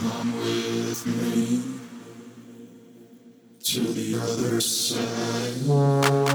Come with me to the other side.